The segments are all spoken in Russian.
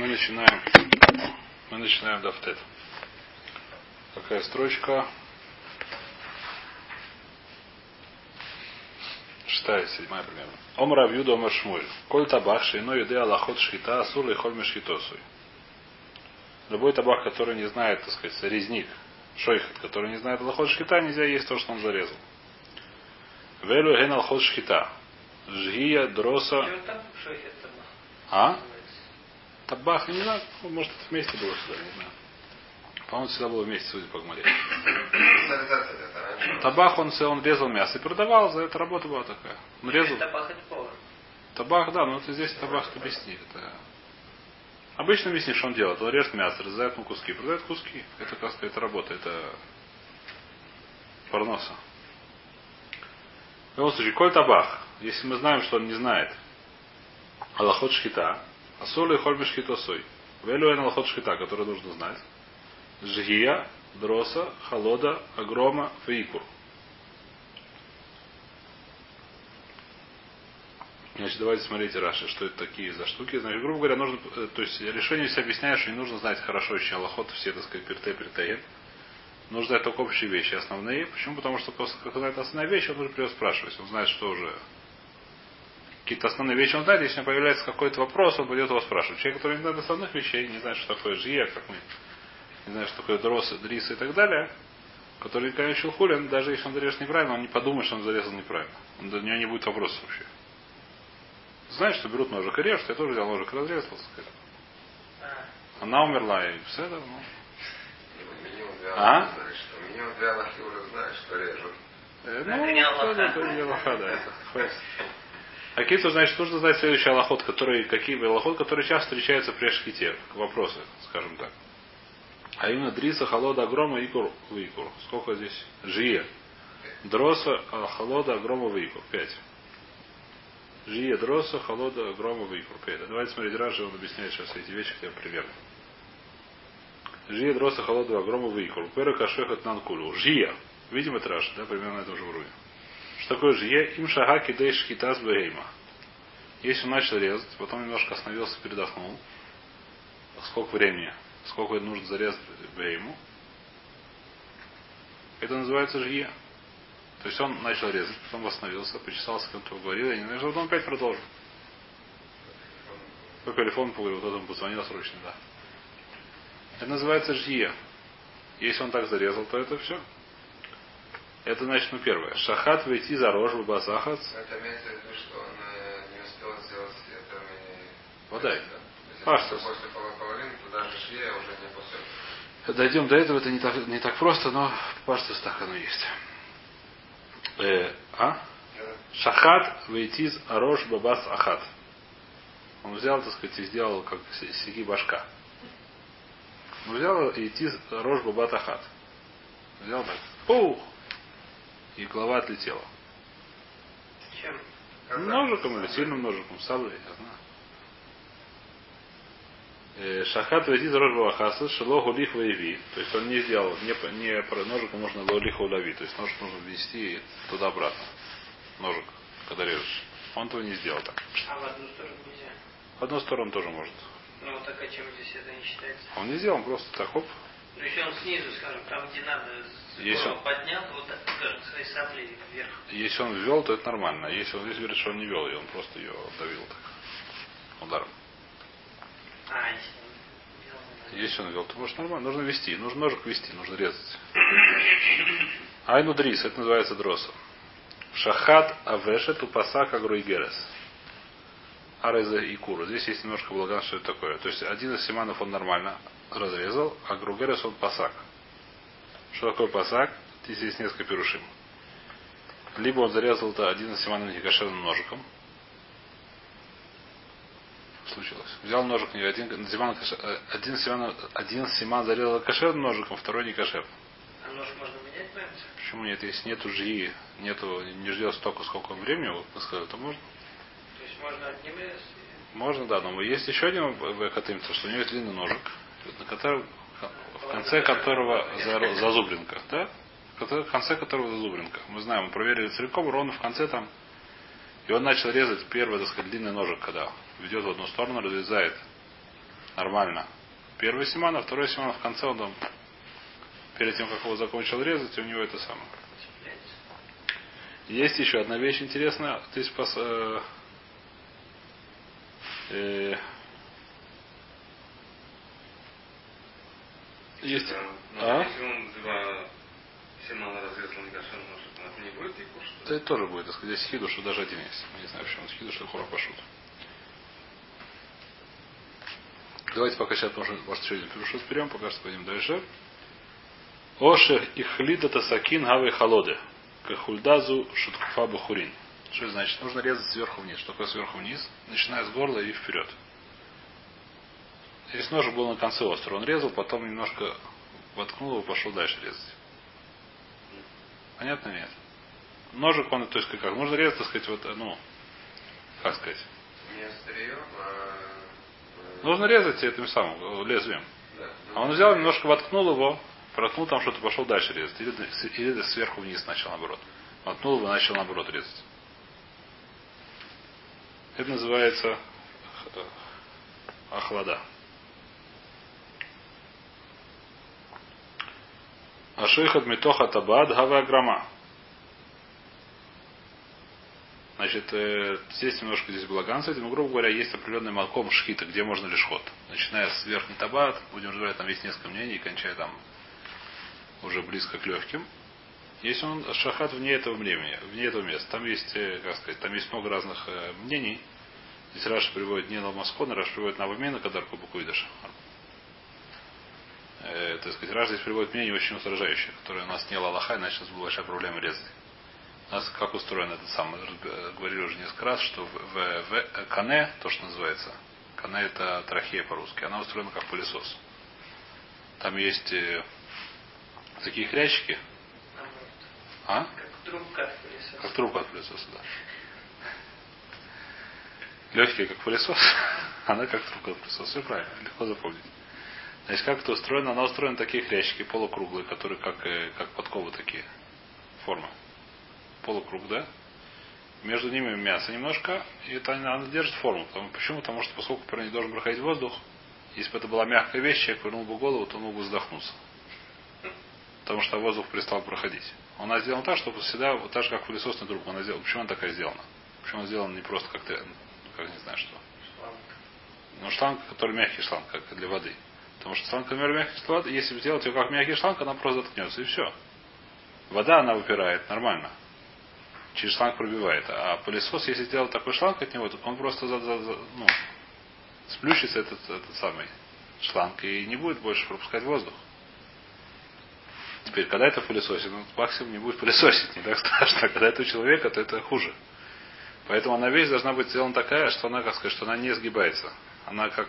Мы начинаем. Мы начинаем дафтет. Такая строчка. Шестая, седьмая примерно. Омра вьюда омар шмуль. Коль табах шейно еды аллахот шхита асур и холь мешхитосуй. Любой табах, который не знает, так сказать, резник, шойхат, который не знает аллахот шхита, нельзя есть то, что он зарезал. Велю ген алхот шхита. Жгия, дроса. А? Табах, не знаю, может это вместе было сюда, не знаю. По-моему, всегда было вместе, судя по гморе. Табах, он, он резал мясо и продавал, за это работа была такая. Он резал. Табах это повар. Табах, да, но это здесь табах объясни. Это... Обычно объясни, что он делает. Он режет мясо, разрезает на куски, продает куски. Это, как сказать, это работа, это парноса. В любом случае, коль табах, если мы знаем, что он не знает, Аллахот шхита, асула и хольми шхитосой. Велю аллахот шхита, который нужно знать. Жгия, дроса, холода, агрома, фейкур. Значит, давайте смотрите Раши, что это такие за штуки. Значит, грубо говоря, нужно, э, то есть решение все объясняет, что не нужно знать хорошо еще Аллахот, все, так сказать, перте, перте. Нужно знать только общие вещи, основные. Почему? Потому что после как знает основная вещь, он уже придет спрашивать. Он знает, что уже какие-то основные вещи он знает, если у него появляется какой-то вопрос, он пойдет его спрашивать. Человек, который не знает основных вещей, не знает, что такое жия, как мы, не знает, что такое дрос, дрис и так далее, который никогда не учил хулин, даже если он зарежет неправильно, он не подумает, что он зарезал неправильно. Он, до него не будет вопросов вообще. Знаешь, что берут ножик и режут, я тоже взял ножик и разрезал. Она умерла, и все это, ну. А? Меня вот для Аллахи уже знают, что режут. Э, Ну, это не Аллаха, да, А какие-то, значит, нужно знать следующий аллахот, который, какие аллахот, которые часто встречаются при шхите, вопросы, скажем так. А именно дриса, холода, агрома, икур, выкур. Сколько здесь? Жие. Дроса, а, холода, агрома, выкур. Пять. Жие, дроса, холода, агрома, выкур. Пять. Давайте смотреть Раджи, он объясняет сейчас эти вещи хотя бы примерно. Жия, дроса, холода, агрома, выкур. Пера, кашехат, нанкулю. Жия. Видим это Раша, да, примерно на этом же уровне. Что такое жие? Им шагаки дей шхитас бейма. Если он начал резать, потом немножко остановился, передохнул. Сколько времени? Сколько нужно зарезать бейму? Это называется жие. То есть он начал резать, потом восстановился, почесался, кем-то поговорил, и не знаю, потом опять продолжил. По телефону поговорил, кто-то позвонил срочно, да. Это называется жие. Если он так зарезал, то это все. Это значит, ну первое. Шахат войти за рожь в базахац. Это имеется в виду, что он э, не успел сделать это и... Водай. Да? То есть, Паштус. После половины, то даже швея уже не после. Дойдем до этого, это не так, не так просто, но паштус так оно есть. Э, а? Шахат вейтиз арош бабас ахат. Он взял, так сказать, и сделал как сиги башка. Он взял и идти рожь бабат ахат. Взял так. Пух! И голова отлетела. Чем? Ножиком или сильным ножиком, саблей, я знаю. Э, Шахат везит рожь бабахаса, шело гулих воеви. То есть он не сделал, не, не про ножиком можно лолих улови. То есть ножик нужно ввести туда-обратно. Ножик, когда режешь. Он этого не сделал так. А в одну сторону нельзя. В одну сторону тоже может. Ну вот так а чем здесь это не считается? Он не сделал, он просто так, хоп. Он снизу, скажем, там где надо, Если он- поднял, вот так, скажем, своей саблей вверх. Если он ввел, то это нормально. А если он здесь говорит, что он не вел, и он просто ее давил так. Ударом. А, если Если он вел, то может нормально. Нужно вести. Нужно ножик вести, нужно резать. Айну дрис, это называется дроса. Шахат авешет упасак агруигерес. Ареза и кура. Здесь есть немножко благан, что это такое. То есть один из семанов он нормально разрезал, а гругерес он пасак. Что такое пасак? Здесь есть несколько перушим. Либо он зарезал это один из семанов некошерным ножиком. Случилось. Взял ножик, не один, семан, каше- э, один, семан, один семан зарезал кошерным ножиком, второй не кошерным. А нож можно менять, понимаете? Почему нет? Если нету жги, нету, не ждет столько, сколько он времени, вот, мы сказали, то можно. Можно одним резать? Можно, да, но есть еще один векатымца, что у него есть длинный ножик, на котором, в конце которого за- зазубринка, да? В конце- в конце которого зазубринка. Мы знаем, мы проверили целиком, ровно в конце там. И он начал резать первый, так сказать, длинный ножик, когда ведет в одну сторону, разрезает Нормально. Первый симан, а второй симан в конце он там, перед тем, как его закончил резать, у него это самое. Есть еще одна вещь интересная. Здесь пос, э, э, есть. Ну, А? Если он два Симана разрезал Негашин, может, это не будет Икур, что Да ли? это тоже будет, так сказать, здесь хидуш, что даже один есть. Мы не знаю, почему хидуш, что хура пошут. Давайте пока сейчас, может, может еще один перешут берем, пока что пойдем дальше. Ошер ихлида тасакин гавы холоды. Кахульдазу шуткфа бухурин. Что это значит? Нужно резать сверху вниз. Что такое сверху вниз? Начиная с горла и вперед. Здесь ножик был на конце острова. Он резал, потом немножко воткнул его, пошел дальше резать. Понятно нет? Ножик он, то есть как, нужно резать, так сказать, вот, ну, как сказать. Не острием, а... э, Нужно резать этим самым, э, лезвием. Да. А он взял, немножко воткнул его, проткнул там что-то, пошел дальше резать. Или, или сверху вниз начал наоборот. Воткнул его, начал наоборот резать. Это называется охлада. Ашойхад митоха табад гава грама. Значит, э, здесь немножко здесь балаган с этим. Грубо говоря, есть определенный малком шхита, где можно лишь ход. Начиная с верхней табат, будем разбирать, там есть несколько мнений, кончая там уже близко к легким. Если он шахат вне этого времени, вне этого места, там есть, э, как сказать, там есть много разных э, мнений. Здесь Раша приводит не Ламаскона, Раша приводит Навамена, когда Букуидыш. Э, то есть, Раша здесь приводит мнение очень устражающее, которое у нас не Аллаха, иначе у нас была большая проблема резать. У нас как устроен этот самый, разб- говорили уже несколько раз, что в, в- в- э, кане, то, что называется, кане это трахея по-русски, она устроена как пылесос. Там есть э, такие хрящики. А? Как трубка от пылесоса. Как трубка от пылесоса, да. Легкие, как пылесос. Она как трубка от пылесоса. Все правильно, легко запомнить. Значит, как это устроено? Она устроена такие хрящики полукруглые, которые как, э, как подковы такие. Форма. Полукруг, да? Между ними мясо немножко, и это она, держит форму. Потому, почему? Потому что поскольку про не должен проходить воздух, если бы это была мягкая вещь, человек повернул бы голову, то он мог бы задохнуться. Потому что воздух перестал проходить. Она сделана так, чтобы всегда, вот так же, как пылесосная трубка, она сделана. Почему она такая сделана? Почему она сделана не просто как, ты- как не знаю что. Шланг. Но шланг, который мягкий шланг, как для воды. Потому что шланг, например, мягкий шланг, если сделать ее как мягкий шланг, она просто заткнется, и все. Вода, она выпирает, нормально. Через шланг пробивает. А пылесос, если сделать такой шланг от него, то он просто за, за- за- ну, сплющится этот, этот самый шланг и не будет больше пропускать воздух. Теперь, когда это пылесосит, ну, максимум не будет пылесосить, не так страшно. Когда это у человека, то это хуже. Поэтому она вещь должна быть сделана такая, что она, как сказать, что она не сгибается. Она как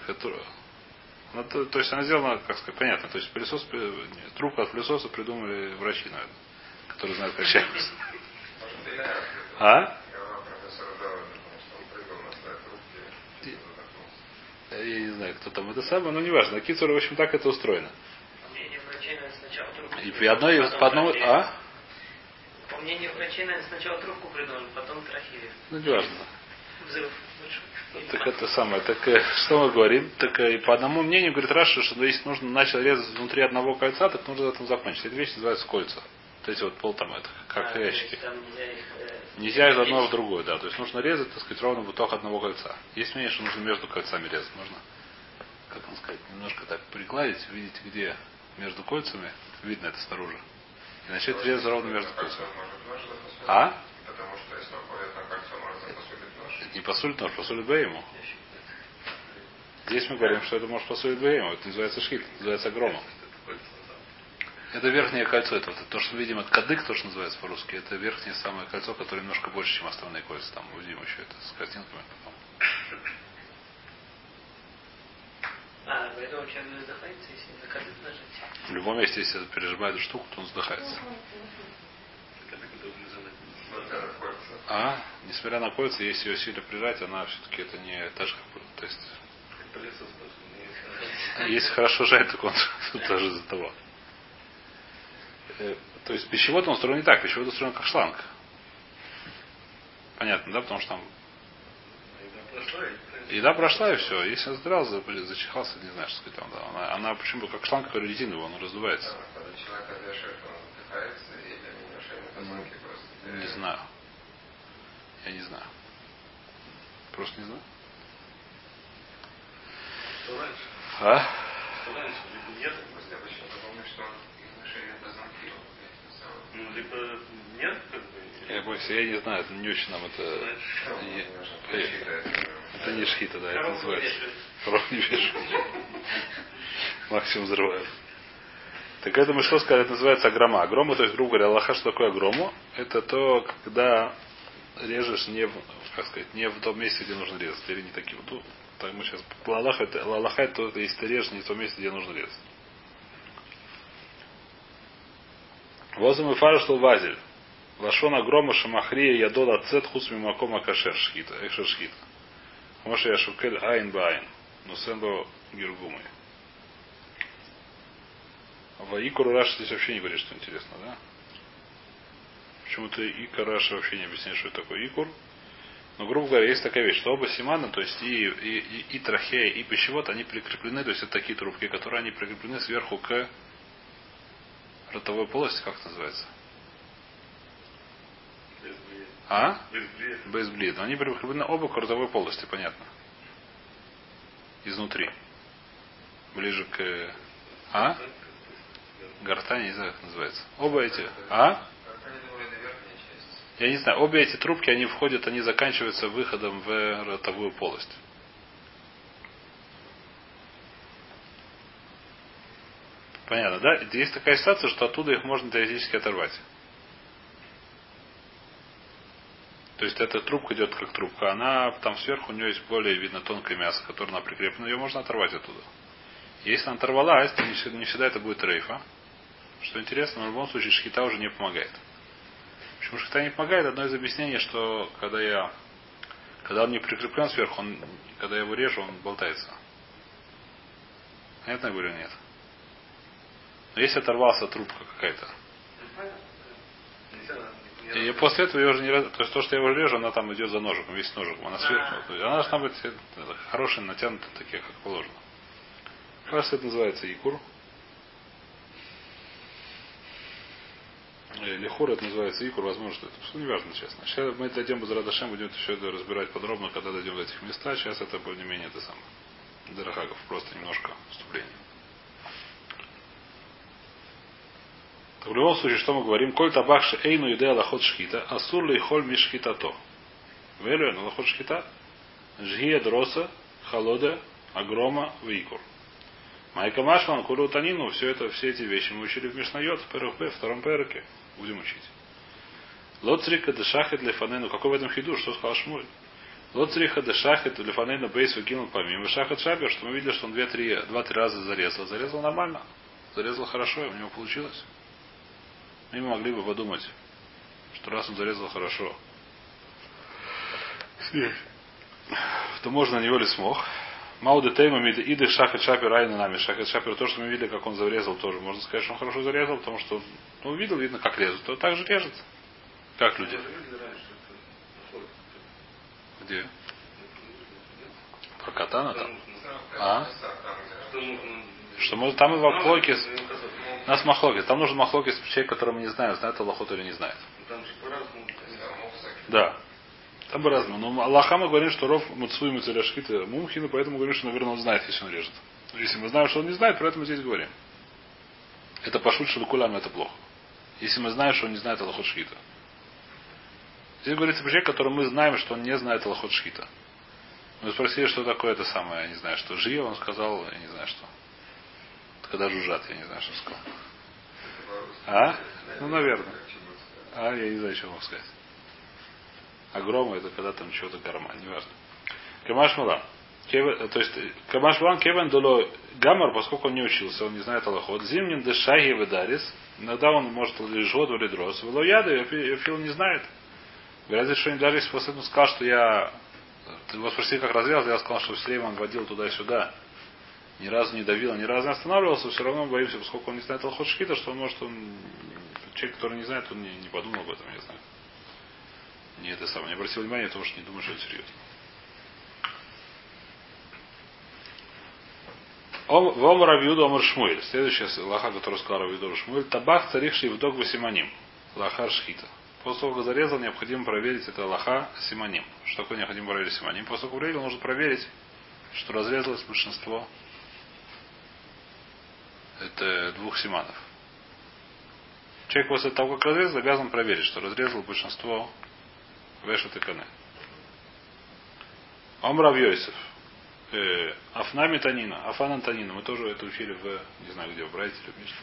она, то, то есть она сделана, как сказать, понятно. То есть пылесос, э, трубку от пылесоса придумали врачи, наверное, которые знают, как Беляев, А? Я не знаю, кто там это самое, но неважно. На Кицура, в общем, так это устроено. По мнению врачей, наверное, сначала трубку И при одной, потом по одному, трахею. а? По мнению врачей, наверное, сначала трубку придумали, потом трахею. Ну, неважно. Взрыв. большой. Так это самое, так э, что мы говорим? Так э, и по одному мнению говорит Раша, что если нужно начал резать внутри одного кольца, так нужно этом закончить. Эта вещь называется кольца. Вот эти вот пол там это, как А, то ящики. нельзя их... э, Нельзя из одного в другое, да. То есть нужно резать, так сказать, ровно в итог одного кольца. Есть мнение, что нужно между кольцами резать. Можно, как вам сказать, немножко так пригладить, видите, где между кольцами, видно это снаружи. И начать резать ровно между кольцами. А? Потому что если находят на кольцо, может запасулить нож. Это не посулит нож, посулит бы ему. Здесь мы говорим, что это может посулить бы ему. Это называется шхит, это называется громом. Это верхнее кольцо, это вот то, что мы видим, это кадык, то, что называется по-русски, это верхнее самое кольцо, которое немножко больше, чем остальные кольца. Там мы видим еще это с картинками потом. А, поэтому человек не задыхается, если на кадык нажать. В любом месте, если пережимает эту штуку, то он кольца. А, несмотря на кольца, если ее сильно прижать, она все-таки это не так же, как то есть, если хорошо жать, так он даже из-за того. Э, То есть пищевод он устроен не так, пищевод устроен как шланг. Понятно, да? Потому что там Еда прошла и все. Если он задрал, за- зачихался, не знаю, что сказать там. Да. Она, она почему как шланг, который резиновый, он раздувается. Просто. Не знаю. Я не знаю. Просто не знаю. Что раньше? А? Что раньше? Либо нет, я почему-то помню, что их эти самые. Ну, либо нет, как бы. Я боюсь, я не знаю, это не очень нам это... Ну, Не-. Это не шхита, да, это называется. Коров не вешают. Максимум взрывают. Так это мы что сказали, это называется агрома. Агрома, то есть, грубо говоря, Аллаха, что такое агрому? Это то, когда режешь не в, как сказать, не в том месте, где нужно резать. Или не такие. Вот тут, так мы сейчас. Аллаха, это, Аллаха, это то, если ты режешь не в том месте, где нужно резать. Возом и фаршл вазель. Лашон агрома шамахрия ядола цет хус мимакома кашер шхита. Экшер шхита. Моше я шукель айн байн. Но сендо гиргумы. А в Икуру Раша здесь вообще не говорит, что интересно, да? Почему-то Икор Раша вообще не объясняет, что это такое Икур. Но, грубо говоря, есть такая вещь, что оба симана, то есть и, и, и, и трахея, и пищевод, они прикреплены, то есть это такие трубки, которые они прикреплены сверху к ротовой полости, как это называется? Без бледа. А? Без бледа. Без блид. Они прикреплены оба к ротовой полости, понятно. Изнутри. Ближе к... А? Гортань, не знаю, как называется. Оба эти... А? Я не знаю, обе эти трубки, они входят, они заканчиваются выходом в ротовую полость. Понятно, да? Есть такая ситуация, что оттуда их можно теоретически оторвать. То есть эта трубка идет как трубка, она там сверху у нее есть более видно тонкое мясо, которое она прикреплена, ее можно оторвать оттуда. Если она оторвалась, то не всегда, это будет рейфа. Что интересно, но в любом случае шхита уже не помогает. Почему шхита не помогает? Одно из объяснений, что когда я когда он не прикреплен сверху, он, когда я его режу, он болтается. Понятно я говорю, нет? Но если оторвался трубка какая-то, не- и после этого ее уже не раз- То есть то, что я его режу, она там идет за ножиком, весь ножик, она сверху. То есть она должна быть хорошая, натянутая, такие, как положено. Кажется, это называется якур. Э, Лихур это называется икур, возможно, что это все неважно, честно. Сейчас мы дойдем без Радашем, будем все это разбирать подробно, когда дойдем до этих местах. Сейчас это более-менее это самое. Дарахагов, просто немножко вступление. Так в любом случае, что мы говорим? Коль табахши эйну иде алахот шхита, асур ли холь мишхита то. Велюэн алахот шхита, жгия дроса, холода, агрома, вейкур. Майка Машлан, Куру Танину, все это, все эти вещи мы учили в Мишнайот, в первых П, втором перке. Будем учить. Лоцрика дешахет лефанену. Какой в этом хиду? Что сказал Шмуль? Лоцриха дешахет лефанену бейс выкинул помимо. Шахет шабер, что мы видели, что он два-три два-три раза зарезал. Зарезал нормально. Зарезал хорошо, у него получилось. Мы могли бы подумать, что раз он зарезал хорошо, то можно на него ли смог. Мауды Тейма Иды Шахет Шапер Айна нами. Шахет Шапер, то, что мы видели, как он зарезал, тоже можно сказать, что он хорошо зарезал, потому что ну, видел, видно, как режет. То так же режет. Как люди. Где? Про катана там? А? Что может там и как это, У нас махлокис. Там нужен махлокис человек, которого мы не знаем, знает Аллахот или не знает. ну. Да. Там по-разному. Но Аллаха мы говорим, что Ров Муцуем и Царяшкита Мумхина, поэтому говорим, что, наверное, он знает, если он режет. Если мы знаем, что он не знает, поэтому здесь говорим. Это пошут шелкулям, это плохо. Если мы знаем, что он не знает Аллахот Шхита. Здесь говорится про человека, который мы знаем, что он не знает Аллахот Шхита. Мы спросили, что такое это самое, я не знаю, что жия, он сказал, я не знаю, что. Когда жужжат, я не знаю, что сказал. А? Ну, наверное. А, я не знаю, что мог сказать. А грома это когда там чего-то гарма, неважно. Камаш Мала. Кевен- То есть, Камаш Мала Кевен Дуло Гамар, поскольку он не учился, он не знает Аллахот. Зимнин Дешаги Ведарис. Иногда он может год или дрос. Вело яда, Фил не знает. Говорят, что даже если после сказал, что я... Ты его спросили, как развязал, я сказал, что Слейман водил туда-сюда. Ни разу не давил, ни разу не останавливался, все равно боимся, поскольку он не знает Алхот Шхита, что он может, он, человек, который не знает, он не, не подумал об этом, я знаю. Не это самое, не обратил внимания, потому что не думаю, что это серьезно. Ом- Вом Равьюда Омар Шмуэль. Следующая лоха, которую сказал Равьюда Шмуэль. Табах царих шивдок васиманим. Лохар шхита. После того, как зарезал, необходимо проверить это лоха симаним. Что такое необходимо проверить симаним? После того, как нужно проверить, что разрезалось большинство это двух симанов. Человек после того, как разрезал, обязан проверить, что разрезал большинство вешат и каны. Омрав Йосиф. Э, Афнами Танина. Афан Танина. Мы тоже это учили в, не знаю где, в Брайте или в Мишне.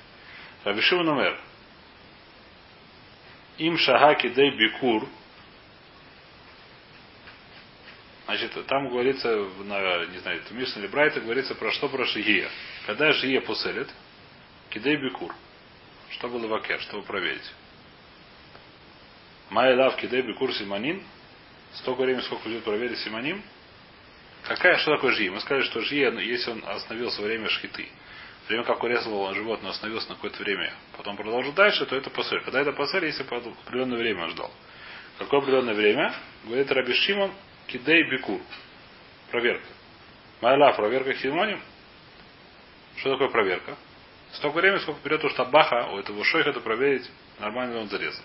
Рабишим номер. Им шагаки дей бикур. Значит, там говорится, на, не знаю, это Мишна или Брайта, говорится про что про Шигия. Когда Шигия поселит, кидей бикур. Что было вакер, чтобы проверить. Майя лав кидей бикур симанин. Столько времени, сколько идет проверить симаним. Какая, что такое жия? Мы сказали, что жия, ну, если он остановился во время шхиты, время, как урезал животное, остановился на какое-то время, потом продолжил дальше, то это пасель. Когда это пасель, если определенное время он ждал. Какое определенное время? Говорит Раби Шимон, кидей бикур. Проверка. Майла, проверка симоним. Что такое проверка? Столько времени, сколько берет у штабаха, у этого шойха, это проверить, нормально ли он зарезал.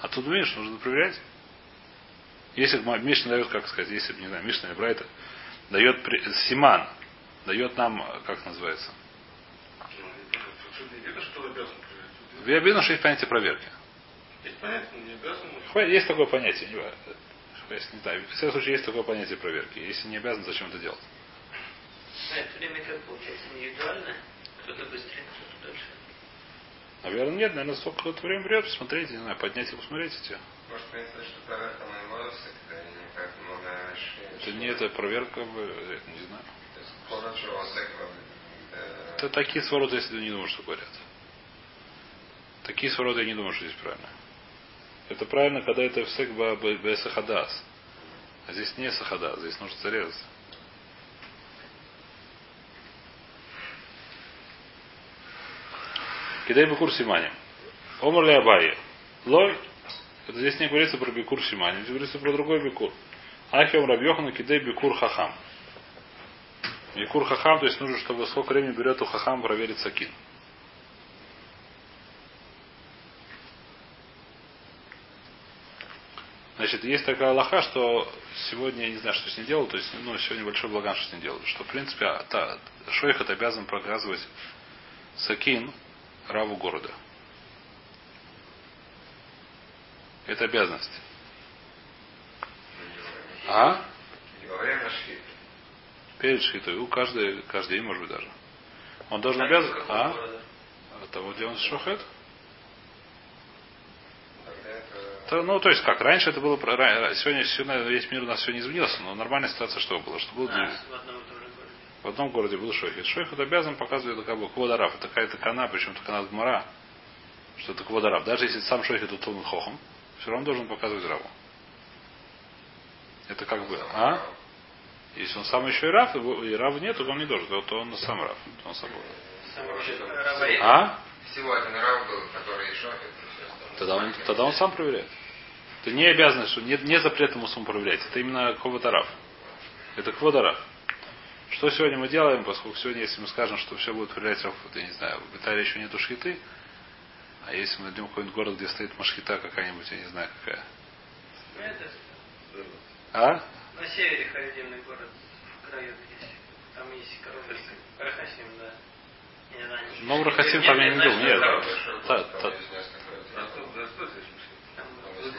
А тут видишь, нужно проверять. Если Мишна дает, как сказать, если, не знаю, Мишна или Брайта, дает при- Симан, дает нам, как называется, я видно, что есть понятие проверки. Есть такое понятие, не важно. Если не знаю, в всяком случае есть такое понятие проверки. Если не обязан, зачем это делать? Это время как получается индивидуально? Кто-то быстрее, кто-то дольше. Наверное, нет, наверное, сколько это время берет, посмотреть, не знаю, поднять и посмотреть эти. Может, принято, что проверка на эмоции, когда они как много Это не это проверка, это не знаю. Это такие свороты, если ты не думаешь, что говорят. Такие свороты я не думаю, что здесь правильно. Это правильно, когда это всех сахадас. А здесь не сахадас, здесь нужно зарезаться. Кидай бекур симани. Омар ли Абайе. Лой. Это здесь не говорится про бекур симани, здесь говорится про другой бекур. Ахиом Рабьохана кидай бекур хахам. Бекур хахам, то есть нужно, чтобы сколько времени берет у хахам проверить сакин. Значит, есть такая лоха, что сегодня, я не знаю, что с ней делал, то есть, ну, сегодня большой благан, что с ней делают, что, в принципе, а, та, шойх это обязан показывать сакин раву города. Это обязанность. А? не. Перед шхитой. У каждый, каждый день, может быть, даже. Он должен обязан... А? От того, где он шохет? То- ну, то есть как, раньше это было... про- Сегодня, сегодня весь мир у нас сегодня изменился, но нормальная ситуация что было? Что был А, в одном городе. Был шойхет. Шойхет обязан показывать это как бы квадараф. Это какая-то кана, причем это кана гмара, что это квадараф. Даже если сам шойхет утон хохом, все равно должен показывать раву. Это как бы, а? Если он сам еще и рав, его- и рав нет, то он не должен, то он сам рав, он собой. А? Всего один рав был, который шохет. и все остальное. Тогда он, тогда он сам проверяет. Это не обязано, что нет, не запрет ему сам проверять. Это именно квадараф. Это квадараф. Что сегодня мы делаем, поскольку сегодня, если мы скажем, что все будет проверять Рав, вот, я не знаю, в Италии еще нету шхиты, а если мы в какой-нибудь город, где стоит машхита какая-нибудь, я не знаю какая. Ну, это А? на севере Харидимный город, в краю есть. Там есть коровы. Рахасим, да. Не знаю, Ну, Рахасим там я не был, нет. Раз. Там,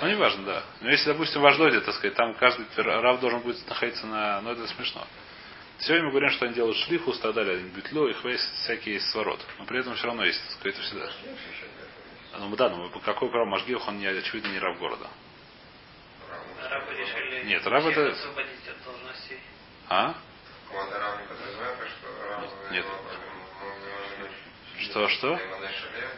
Ну, не важно, да. Но если, допустим, в Аждоде, так сказать, там каждый рав должен будет находиться на... Ну, это смешно. Сегодня мы говорим, что они делают шлиху, страдали один бютлю, их есть всякие есть сворот. Но при этом все равно есть, так сказать, это всегда. Ну, да, но какой право Машгех, он не, очевидно не раб города. Арабы решили Нет, раб это- освободить от должностей. А? Нет. ну. Что, что?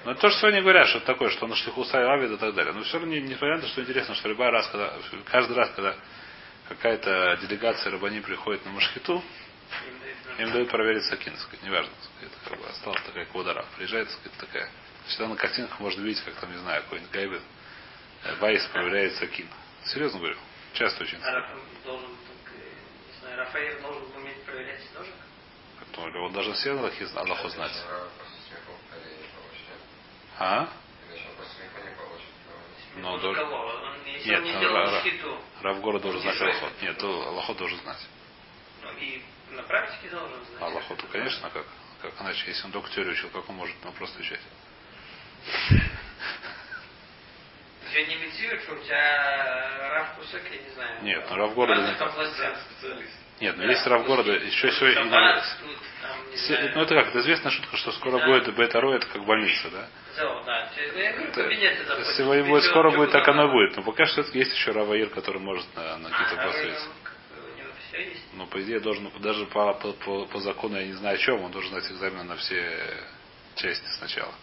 Ну, это то, что сегодня говорят, что это такое, что на шлиху Авид и так далее. Но все равно, не- то, что интересно, что любой раз, когда, каждый раз, когда какая-то делегация рабани приходит на Машхиту, Им дают проверить сакин, так сказать, неважно, сказать, это как бы осталась такая квадара. Приезжает, так сказать, такая. Всегда на картинках можно видеть, как там, не знаю, какой-нибудь гайбет, Вайс проверяет сакин. Серьезно говорю. Часто очень. А Раф должен, э, не знаю, Рафаэль должен уметь проверять ножик? Ну, Раби. Он должен все Аллаху знать. А? Но Ну, Ну, если Нет, не ну, делал Ра- шхиту, Рав город должен знать Аллахот. Нет, то Аллахот должен знать. ну, и на практике должен знать. Аллахоту, конечно, как? Как иначе, если он только теорию учил, как он может ну, просто отвечать? Сегодня инициирует, что у тебя Рав Кусак, я не знаю. Нет, ну, Рав города не-. Нет, но Да, есть Рав города, еще тут все... Шаббат, тут, там, не Се- знаю. Ну это как, это известная шутка, что скоро Да. будет бета-ро, это как больница, да? Да. Это-. Если его будет, скоро будет, так оно будет. Но пока что есть еще Раваир, который может на, на какие-то А, Ну, по идее, должен, даже по, по, по, по закону, я не знаю о чем, он должен сдать экзамен на все части сначала.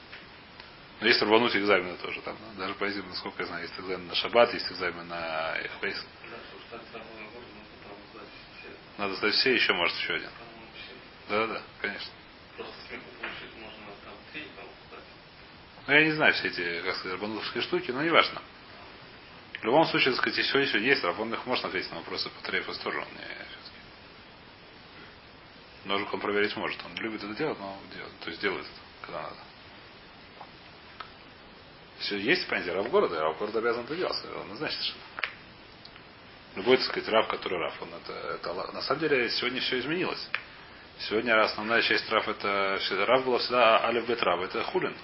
Но есть рвануть экзамены тоже там. да. Даже по этим, насколько я знаю, есть экзамен на шаббат, есть экзамен на эхвейс. Надо сдать все, еще может еще один. Да, да, конечно. Просто можно там три там. Ну, я не знаю все эти, как сказать, рабанутовские штуки, но неважно. В любом случае, так сказать, еще еще есть, Рабон их может ответить на вопросы по Трейфус тоже. Он не. Ножик он проверить может. Он любит это делать, но делает, то есть делает это, когда надо. Все, есть понятие раб города, раб города обязан это делать. Он значит, что любой, так сказать, раб, который раб, он это, это на самом деле сегодня все изменилось. Сегодня основная часть раб это всегда раб была всегда алиф бет раб, это хулин.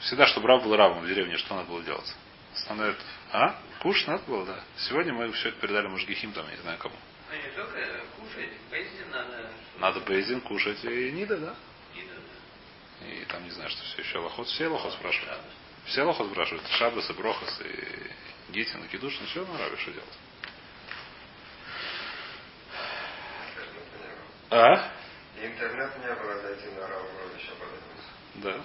Всегда, чтобы раб был рабом в деревне, что надо было делать? Основное это. А? Куш надо было, да. Сегодня мы все это передали мужгихим, там, я не знаю кому. Ну, не только кушать, бензин надо. Надо бейзин кушать и нида, да. И, да, И там не знаю, что все еще лохот. Все лохот спрашивают. Все лохот спрашивают. Шабас и Брохас и Гитин и Кидуш. Ну все на рабе что делать. А? Интернет не было, дойти на еще подумать. Да.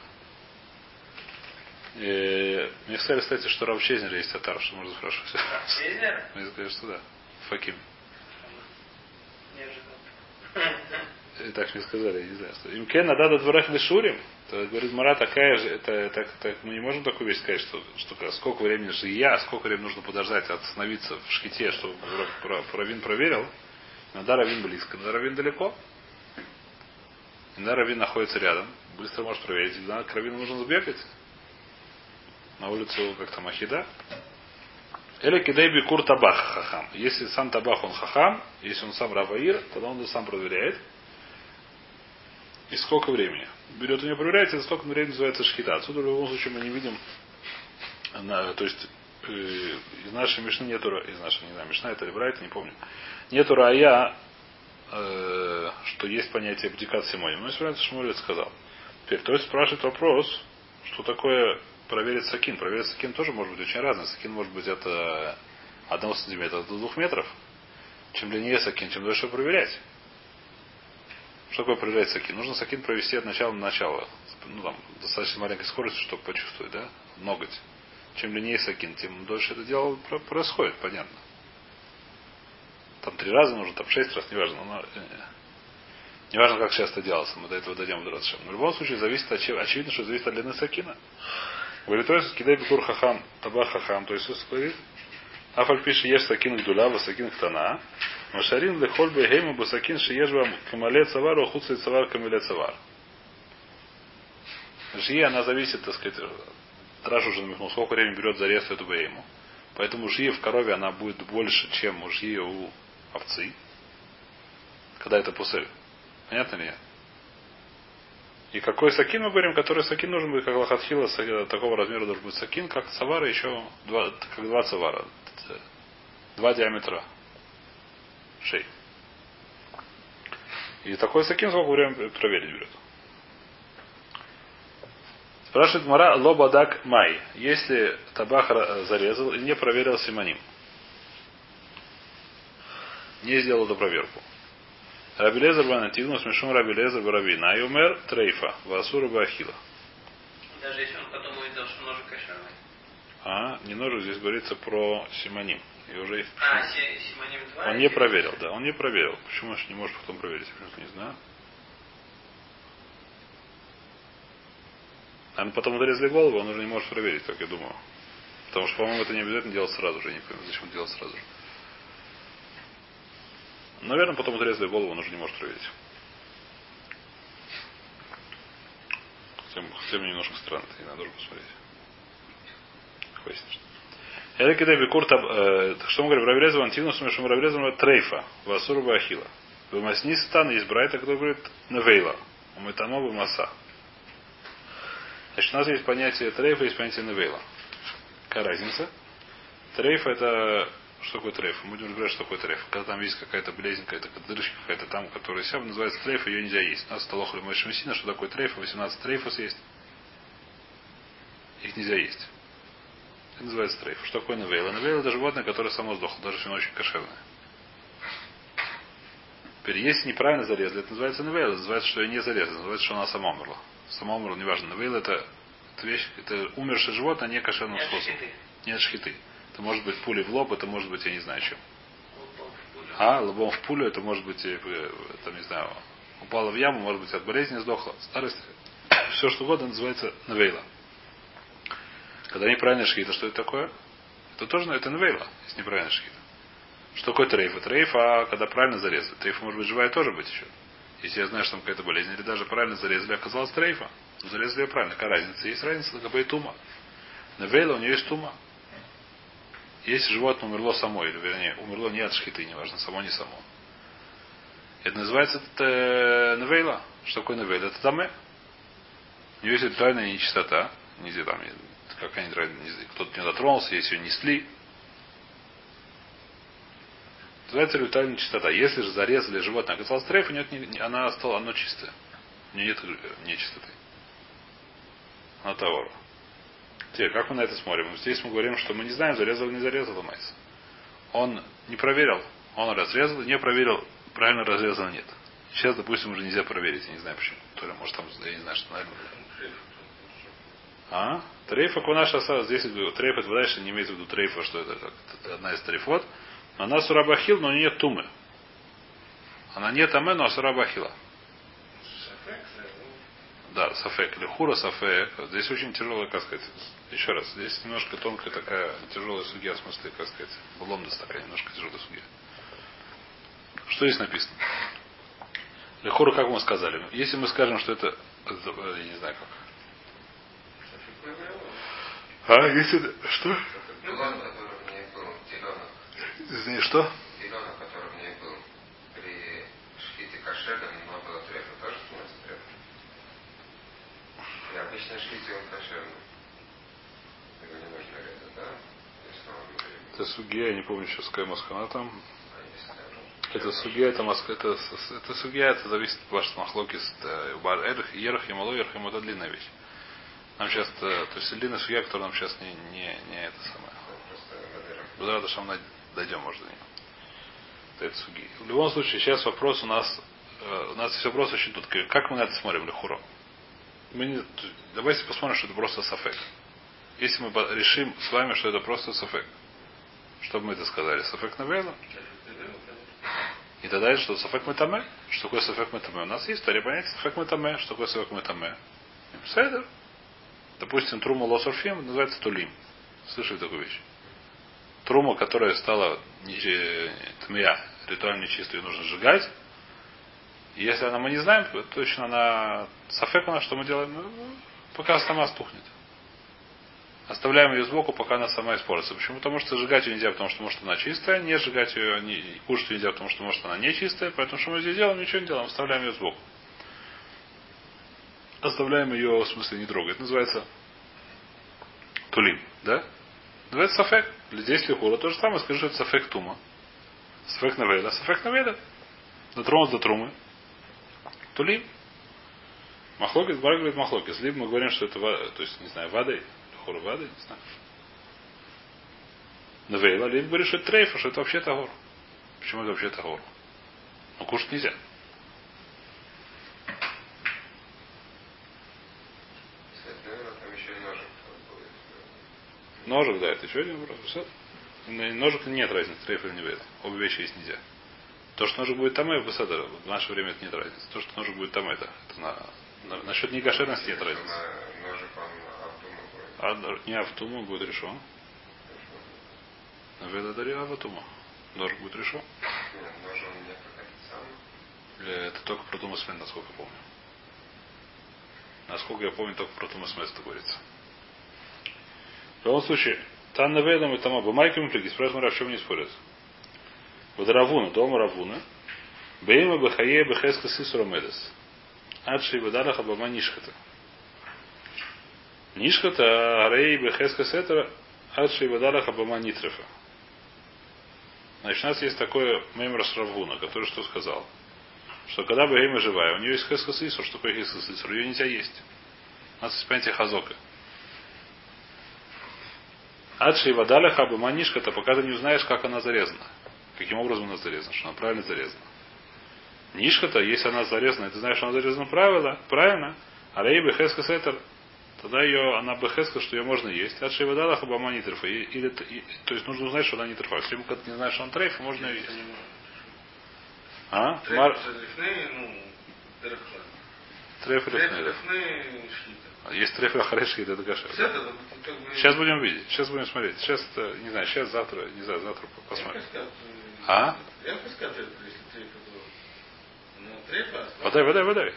И мне сказали, кстати, что Рав Чезнер есть татар, что можно спрашивать. Чейзер? Мне сказали, что да. Факим. И так мне сказали, я не знаю, что. Им кен надо дворах лишурим. То говорит, Мара такая же, это так, так, мы не можем такую вещь сказать, что, что сколько времени же я, сколько времени нужно подождать, остановиться в шхите, чтобы про, про, Равин проверил. Надо Равин близко, надо Равин далеко. Иногда Равин находится рядом, быстро можешь проверить. Иногда к Равину нужно сбегать. На улицу как-то Махида. Или кидей бикур табах хахам. Если сам табах он хахам, если он сам раваир, тогда он сам проверяет. И сколько времени. Берет у него проверяет, и за сколько времени называется шхита. Отсюда в любом случае мы не видим, на- то есть э, из нашей Мишны нету, из нашей, не знаю, Мишна это или Брайта, не помню, нету рая, э, что есть понятие бдикат симони. Но если Шмулет сказал. Теперь, то есть спрашивает вопрос, что такое проверить сакин. Проверить сакин тоже может быть очень разный. Сакин может быть от одного сантиметра до двух метров. Чем длиннее сакин, чем дольше проверять. Что такое проверять сакин? Нужно сакин провести от начала до начала. Ну, там, достаточно маленькой скоростью, чтобы почувствовать, да? Ноготь. Чем длиннее сакин, тем дольше это дело про- происходит, понятно. Там три раза нужно, там шесть раз, неважно. Но, э, неважно, как часто делался, мы до этого дойдем в в любом случае, зависит, очевидно, что зависит от длины сакина. Говорит, то есть, кидай бикур хахам, таба хахам, то есть, Иисус говорит, Афаль пишет, ешь сакин гдуля, васакин ктана, машарин лехоль бегейма басакин шиеш вам камале цавар, охуцей цавар камале цавар. Жия, она зависит, так сказать, Траш уже намекнул, сколько времени берет зарез эту бейму. Поэтому жия в корове, она будет больше, чем жия у овцы. Когда это пусель. Понятно ли? И какой сакин мы говорим, который сакин нужен будет, как лохатхила, с- такого размера должен быть сакин, как цавара еще, два, как два цавара. Два диаметра шеи. И такой сакин сколько времени проверить берет. Спрашивает Мара Лобадак Май. Если табах зарезал и не проверил симоним. Не сделал эту проверку. Рабилезер Банатигну смешум Рабилезер Барабина. И умер Трейфа. Васура Бахила. Даже если он потом увидел, что ножик кошерный. А, не ножик, здесь говорится про симоним. И уже есть. А, си- Симоним 2? Он не проверил, да, он не проверил. Почему же не можешь потом проверить? Просто не знаю. А потом зарезали голову, он уже не может проверить, как я думаю. Потому что, по-моему, это не обязательно делать сразу же. Я не понимаю, зачем делать сразу же. Наверное, потом отрезали голову, он уже не может. Хотя, хотя мне немножко странно, и надо уже посмотреть. Я кидаю бикур таб... э, Что мы говорим? Раврезу антинус, мы раврезу трейфа. Васуру бахила. В Масни стан есть брайта, который говорит невейла. У метамо маса. Значит, у нас есть понятие трейфа, есть понятие невейла. Какая разница? Трейф это что такое трейф? Мы будем разбирать, что такое трейф. Когда там есть какая-то болезнь, какая-то дырочка, какая-то там, которая сям называется трейф, ее нельзя есть. У нас столох или мышмесина, что такое трейф? 18 трейфус есть. Их нельзя есть. Это называется трейф. Что такое навейла? Навейла это животное, которое само сдохло, даже если оно очень кошерное. Теперь, если неправильно зарезали, это называется навейла. Это называется, что ее не зарезали. называется, что она сама умерла. Сама умерла, неважно. Навейла это, это вещь, это умершее животное не кошерным Нет способом. шхиты. Нет шхиты. Это может быть пули в лоб, это может быть, я не знаю, чем. А, лобом в пулю, это может быть, э, там, не знаю, упала в яму, может быть, от болезни сдохла, старость. Все, что угодно, называется навейла. Когда неправильная шхита, что это такое? Это тоже это навейла, если неправильная шхита. Что такое трейф? Трейф, а когда правильно зарезали. Трейф может быть живая тоже быть еще. Если я знаю, что там какая-то болезнь, или даже правильно зарезали, оказалось трейфа. Зарезали ее правильно. Какая разница? Есть разница, как и тума. Навейла, у нее есть тума. Если животное умерло само, или вернее, умерло не от шхиты, неважно, само, не само. Это называется это, навейла. Что такое навейла? Это таме. У нее есть ритуальная нечистота. Нельзя там, как они кто-то не дотронулся, если ее несли. Называется ритуальная чистота. Если же зарезали животное, оказалось трейф, у нее не- она стала, оно чистое. У нее нет э, нечистоты. Она товара. Теперь, как мы на это смотрим? Здесь мы говорим, что мы не знаем, зарезал или не зарезал Майс. Он не проверил, он разрезал, не проверил, правильно разрезано нет. Сейчас, допустим, уже нельзя проверить, я не знаю почему. То ли, может, там, я не знаю, что, наверное. А? Трейфа кунаша са- здесь трейф это дальше не имеется в виду трейфа, что это, это одна из трейфот. Она сурабахил, но нет тумы. Она нет аме, но сурабахила. Да, сафек. Или хура сафек. Здесь очень тяжелая, как сказать. Еще раз, здесь немножко тонкая такая тяжелая судья, в смысле, как сказать, ломдас такая немножко тяжелая судья. Что здесь написано? Лехура, как мы сказали? Если мы скажем, что это, я не знаю как. А, если что? Извини, что? теленок, который в ней был, при шхите кошерном, но было трефа, тоже становится трефа. Шхите он кошерный. Не нужно да? Это сугия, я не помню сейчас, какая маскана там. А Это сугия, это маска, это, с- это сугия, это зависит от вашей махлоки, эрх, ерх, ямало, ерх, ямало, это длинная вещь. Нам сейчас, э, то есть длинная сугия, которая нам сейчас не, не, не это самое. Бузрада Шамна дойдем, может, до нее. Это суги. В любом случае, сейчас вопрос у нас, э, у нас есть вопрос очень тут. Как мы на это смотрим, Лехуро? Мы не, давайте посмотрим, что это просто сафек. Если мы решим с вами, что это просто сафек, что бы мы это сказали? Сафек навейла? И тогда это что? Сафек метаме? Что такое сафек метаме? У нас есть история понятия сафек метаме. Что такое сафек метаме? Седер. Допустим, трума лосорфим называется тулим. Слышали такую вещь? Трума, которая стала э, тмия, ритуально нечистой, ее нужно сжигать. Если она мы не знаем, то точно она сафек она, что мы делаем? Ну, пока сама стухнет. Оставляем ее сбоку, пока она сама испортится. Почему? Потому что сжигать ее нельзя, потому что может она чистая, не сжигать ее, не, кушать ее нельзя, потому что может она не чистая, поэтому что мы здесь делаем, ничего не делаем, оставляем ее сбоку. Оставляем ее, в смысле, не трогать. Называется тулим, да? Называется сафек. Здесь лихура то же самое, скажи, что это сафек тума. Сафек навейла, сафек навейла. Дотронут до трумы. Тулим. Махлокис, Бар говорит махлокис. Либо мы говорим, что это, то есть, не знаю, вадой, лихура вадой, не знаю. Навейла, либо говоришь, что это трейфа, что это вообще тагор. Почему это вообще тагор? Ну, кушать нельзя. ножик да, это еще один вопрос. Ножик нет разницы, трейф или не вейла. Обе вещи есть нельзя. То, что ножик будет там, в Бесадер, в наше время это нет разницы. То, что ножик будет там, это, это на, на- насчет некошерности нет разницы. Ножик он автома будет. А не Автума будет решен. На Вейла Дарья Автума. Ножик будет решен. Нет, он не Это только про Тумасмен, насколько я помню. Насколько я помню, только про Тумасмен это говорится. В любом случае, Танна Ведом и Тама Бамайками плеги, спрашиваем, в чем не спорят. Вот Равуна, дома Равуна, Бейма Бахае Бехеска Сисура Медес. Адши Бадараха Бама Нишхата. Нишхата Арей Бехеска Сетера Адши Бадараха Бама Нитрефа. Значит, у нас есть такое мемрас Равуна, который что сказал? Что когда Бахема живая, у нее есть Хеска Сисур, что такое Хеска Сисур, ее нельзя есть. У нас есть понятие Хазока. Адши Вадаляха Баманишка, это пока ты не узнаешь, как она зарезана. Каким образом она зарезана, что она правильно зарезана. Нишка-то, если она зарезана, и ты знаешь, что она зарезана правильно, правильно, а Рей Бехеска Сетер, тогда ее, она Бехеска, что ее можно есть. Адши и Вадаляха Баманитрефа. Или, и- то есть нужно узнать, что она не трефа. Если когда ты не знаешь, что она трефа, можно ее есть. А? Мар... Треф, ну, или. А Есть треф это кашер. Все это, бы... Сейчас будем видеть. Сейчас будем смотреть. Сейчас, не знаю, сейчас, завтра, не знаю, завтра посмотрим. А? То... Ну, трефа... Водай, водай, водай.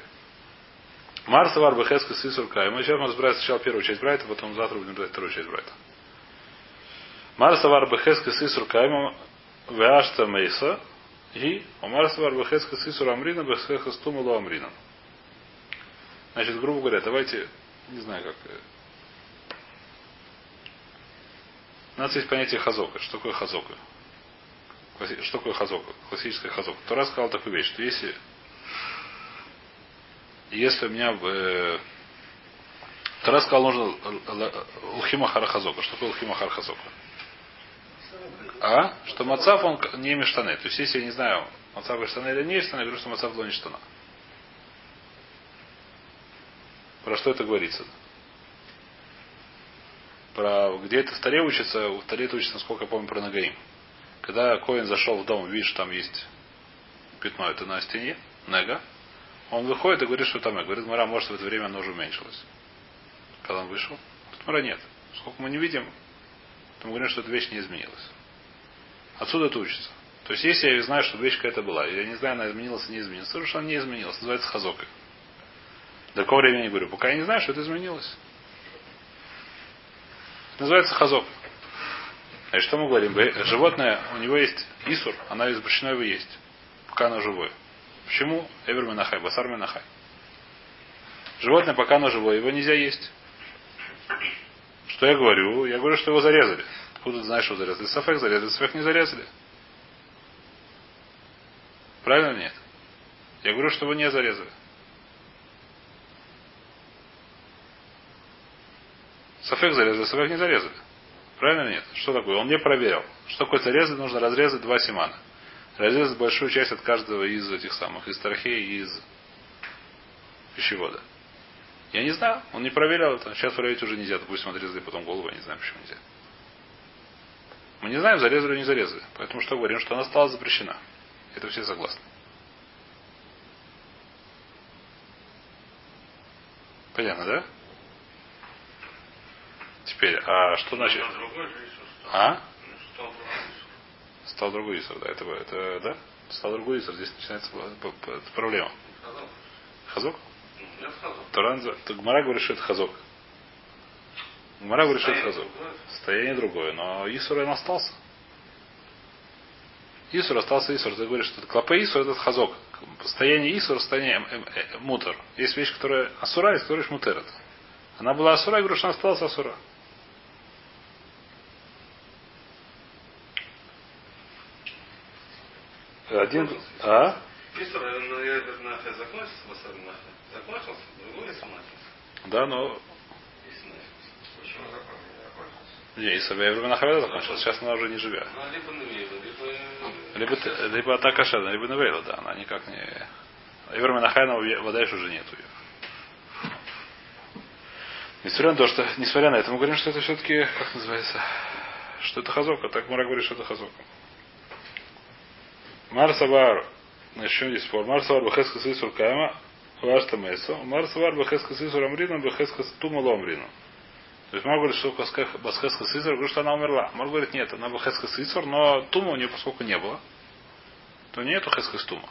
Марса Варба Хеска Сисур Кайма. Сейчас мы разбираем сначала первую часть Брайта, потом завтра будем брать вторую часть Брайта. Марса Варба Хеска Сисур Кайма Веашта Мейса и Марса Варба Хеска Сисур Амрина Бехеска Стумалу Амрина. Значит, грубо говоря, давайте, не знаю как. э, У нас есть понятие хазока. Что такое хазока? Что такое хазока? Классическая хазока. Тора сказал такую вещь, что если если у меня э, Тора сказал, нужно Лхима Харахазока. Что такое Лхима Харахазока? А? Что Мацав, он не мештаны. То есть, если я не знаю, Мацав и штаны или не штаны, я говорю, что Мацав не штана. Про что это говорится? Про где это в Таре учится, в Таре это учится, насколько я помню, про Нагаим. Когда Коин зашел в дом, видишь, там есть пятно, это на стене, Нега, он выходит и говорит, что там, говорит, Мара, может, в это время оно уже уменьшилось. Когда он вышел, говорит, Мара, нет. Сколько мы не видим, то мы говорим, что эта вещь не изменилась. Отсюда это учится. То есть, если я знаю, что вещь какая-то была, я не знаю, она изменилась или не изменилась, то что она не изменилась. Называется хазокой. До какого времени не говорю? Пока я не знаю, что это изменилось. Это называется хазок. А что мы говорим? Животное, у него есть исур, она запрещено его есть. Пока оно живое. Почему? Эвер Менахай, Басар Менахай. Животное, пока оно живое, его нельзя есть. Что я говорю? Я говорю, что его зарезали. Откуда ты знаешь, что зарезали? Сафек зарезали, Сафек не зарезали. Правильно нет? Я говорю, что его не зарезали. Сафек зарезали, Сафек не зарезали. Правильно или нет? Что такое? Он не проверил. Что такое зарезать? Нужно разрезать два симана. Разрезать большую часть от каждого из этих самых, из трахеи и из пищевода. Я не знаю, он не проверял это. Сейчас проверить уже нельзя. Допустим, отрезали потом голову, я не знаю, почему нельзя. Мы не знаем, зарезали или не зарезали. Поэтому что говорим, что она стала запрещена. Это все согласны. Понятно, да? Теперь, а что значит? А? Стал другой Исур, да, это, это да? Стал другой Исур, здесь начинается проблема. Хазок? Я сказал. Туран, то Гмара говорит, что это хазок. Гмара говорит, что это хазок. Состояние другое, но Исур он остался. Исур остался Исур. Ты говоришь, что клопе Исур это хазок. Состояние Исур, состояние эм, э, э, мутер. Есть вещь, которая асура, есть которая мутер это. Она была асура, я говорю, что она осталась асура. Один... А? Иисус, ну, я нахай закончился, Басар нахай. Закончился, другой Иисус начался. Да, но... Закон не я говорю, нахаведа закончилась, сейчас она уже не живет. Ну, либо Навеева, либо... Либо, атака Шеда, либо Навейла, да, она никак не... Ивер Менахайна вода еще уже нету ее. Несмотря на то, что, несмотря на это, мы говорим, что это все-таки, как называется, что это хазока. Так Мара говорит, что это хазока. Марсавар. Начнем здесь спор. Марсавар Бахескас Исур Кайма. Вашта Мейсо. Марсавар Бахескас Исур Амрином. Бахескас Тумало Амрином. То есть Мар говорит, что Басхеска Сисор, говорит, что она умерла. Мар говорит, нет, она Басхеска Сисор, но тума у нее, поскольку не было, то нету Хескас тума.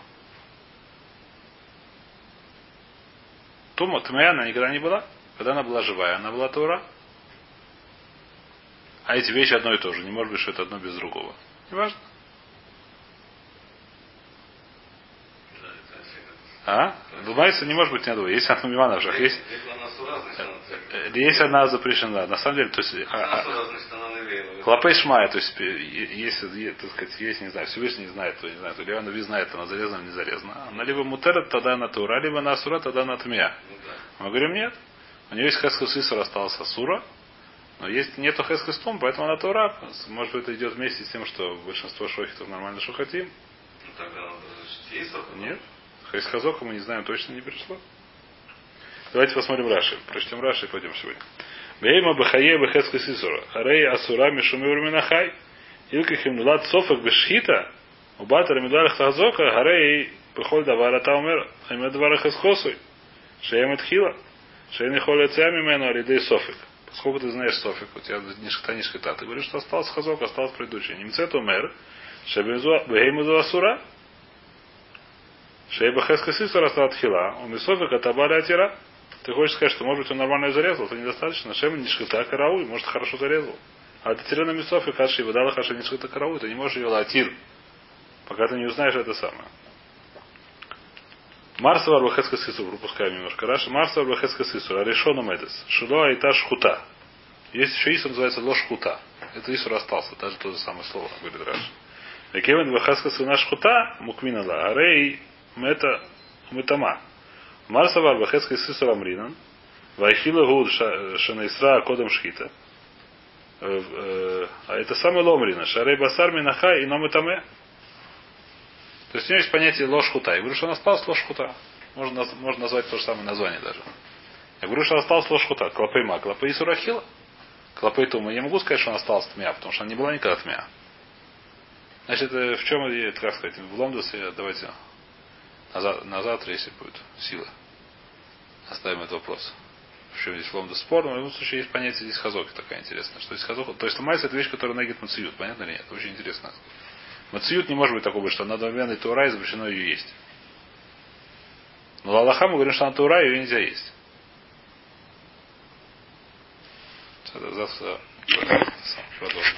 Тума, Тмея, она никогда не была. Когда она была живая, она была тура. А эти вещи одно и то же. Не может быть, что это одно без другого. Неважно. А? Думается, не может быть ни одного. Есть одна мимана в. Есть, э, есть одна запрещена. На самом деле, то есть, а- Она а-. Клопей Шмая, то есть, э, если, е- так сказать, есть, не знаю, Всевышний не знает, то не то Лева Нави знает, она зарезана или не зарезана. Она либо мутера, тогда она тура, либо она асура, тогда она тмия. Ну. Мы говорим, нет. У нее есть хескус Исур остался асура, но есть, нету хескус том, поэтому она тура. Может быть, это идет вместе с тем, что большинство шохитов нормально шохотим. Ну тогда надо значит Нет. Хейс Хазока мы не знаем, точно не пришло. Давайте посмотрим Раши. Прочтем Раши и пойдем сегодня. Бейма бахае бахеска сисура. Арей асура мишуми урминахай. Илка химнулат софак бешхита. Убатар медалах хазока. Арей бехоль давара таумер. Аймед давара хескосуй. Шеем хила. Шеем не холе цями мену аридей софик. Поскольку ты знаешь софик, у тебя не шхта, не шхта, ты говоришь, что остался хазок, осталось предыдущий. Немцет умер. Шебейму асура. Шейба Хеска Сисара стала тхила, у Мисофика Табаля Атира. Ты хочешь сказать, что может быть он нормально зарезал, это недостаточно. Шема не шхита карауль, может хорошо зарезал. А ты тирена Мисофи Хаши выдала Хаши не шхита карауль, ты не можешь ее латир. Пока ты не узнаешь это самое. Марсовар Бахеска Сисур, пропускаем немножко. Раша Марсовар Бахеска Сисур, а решено Медес. Шило Айта Шхута. Есть еще Исур, называется ложь хута. Это Исур остался, даже то же самое слово, говорит Раша. Векевен Бахеска Сына Шхута, Мукминала, Арей Мета Мытама. Марсавар Бахецкой Сисур Амринан. Вайхила Гуд Шанайсра Кодом Шхита. Э, э, А это самый Ломрина. Шарей Басар Минаха и Номытаме. То есть у него есть понятие ложь. Я говорю, что он остался ложь. Можно, можно назвать то же самое название даже. Я говорю, что осталась ложь хута. Клопейма, клопей сурахила. Клопей тума. Я не могу сказать, что он остался тмя, потому что она не была никогда тмя. Значит, э, в чем, это, как сказать, в Ломдусе, давайте на, за- на завтра, если будет сила. Оставим этот вопрос. В чем здесь ломда спор, но в любом случае есть понятие здесь хазоки такая интересная. Что есть хазока. То есть ломается это вещь, которая нагит мациют. Понятно или нет? Это очень интересно. Мациют не может быть такого, что на одновременной тура и запрещено ее есть. Но Лалаха мы говорим, что на тура ее нельзя есть. Завтра продолжим.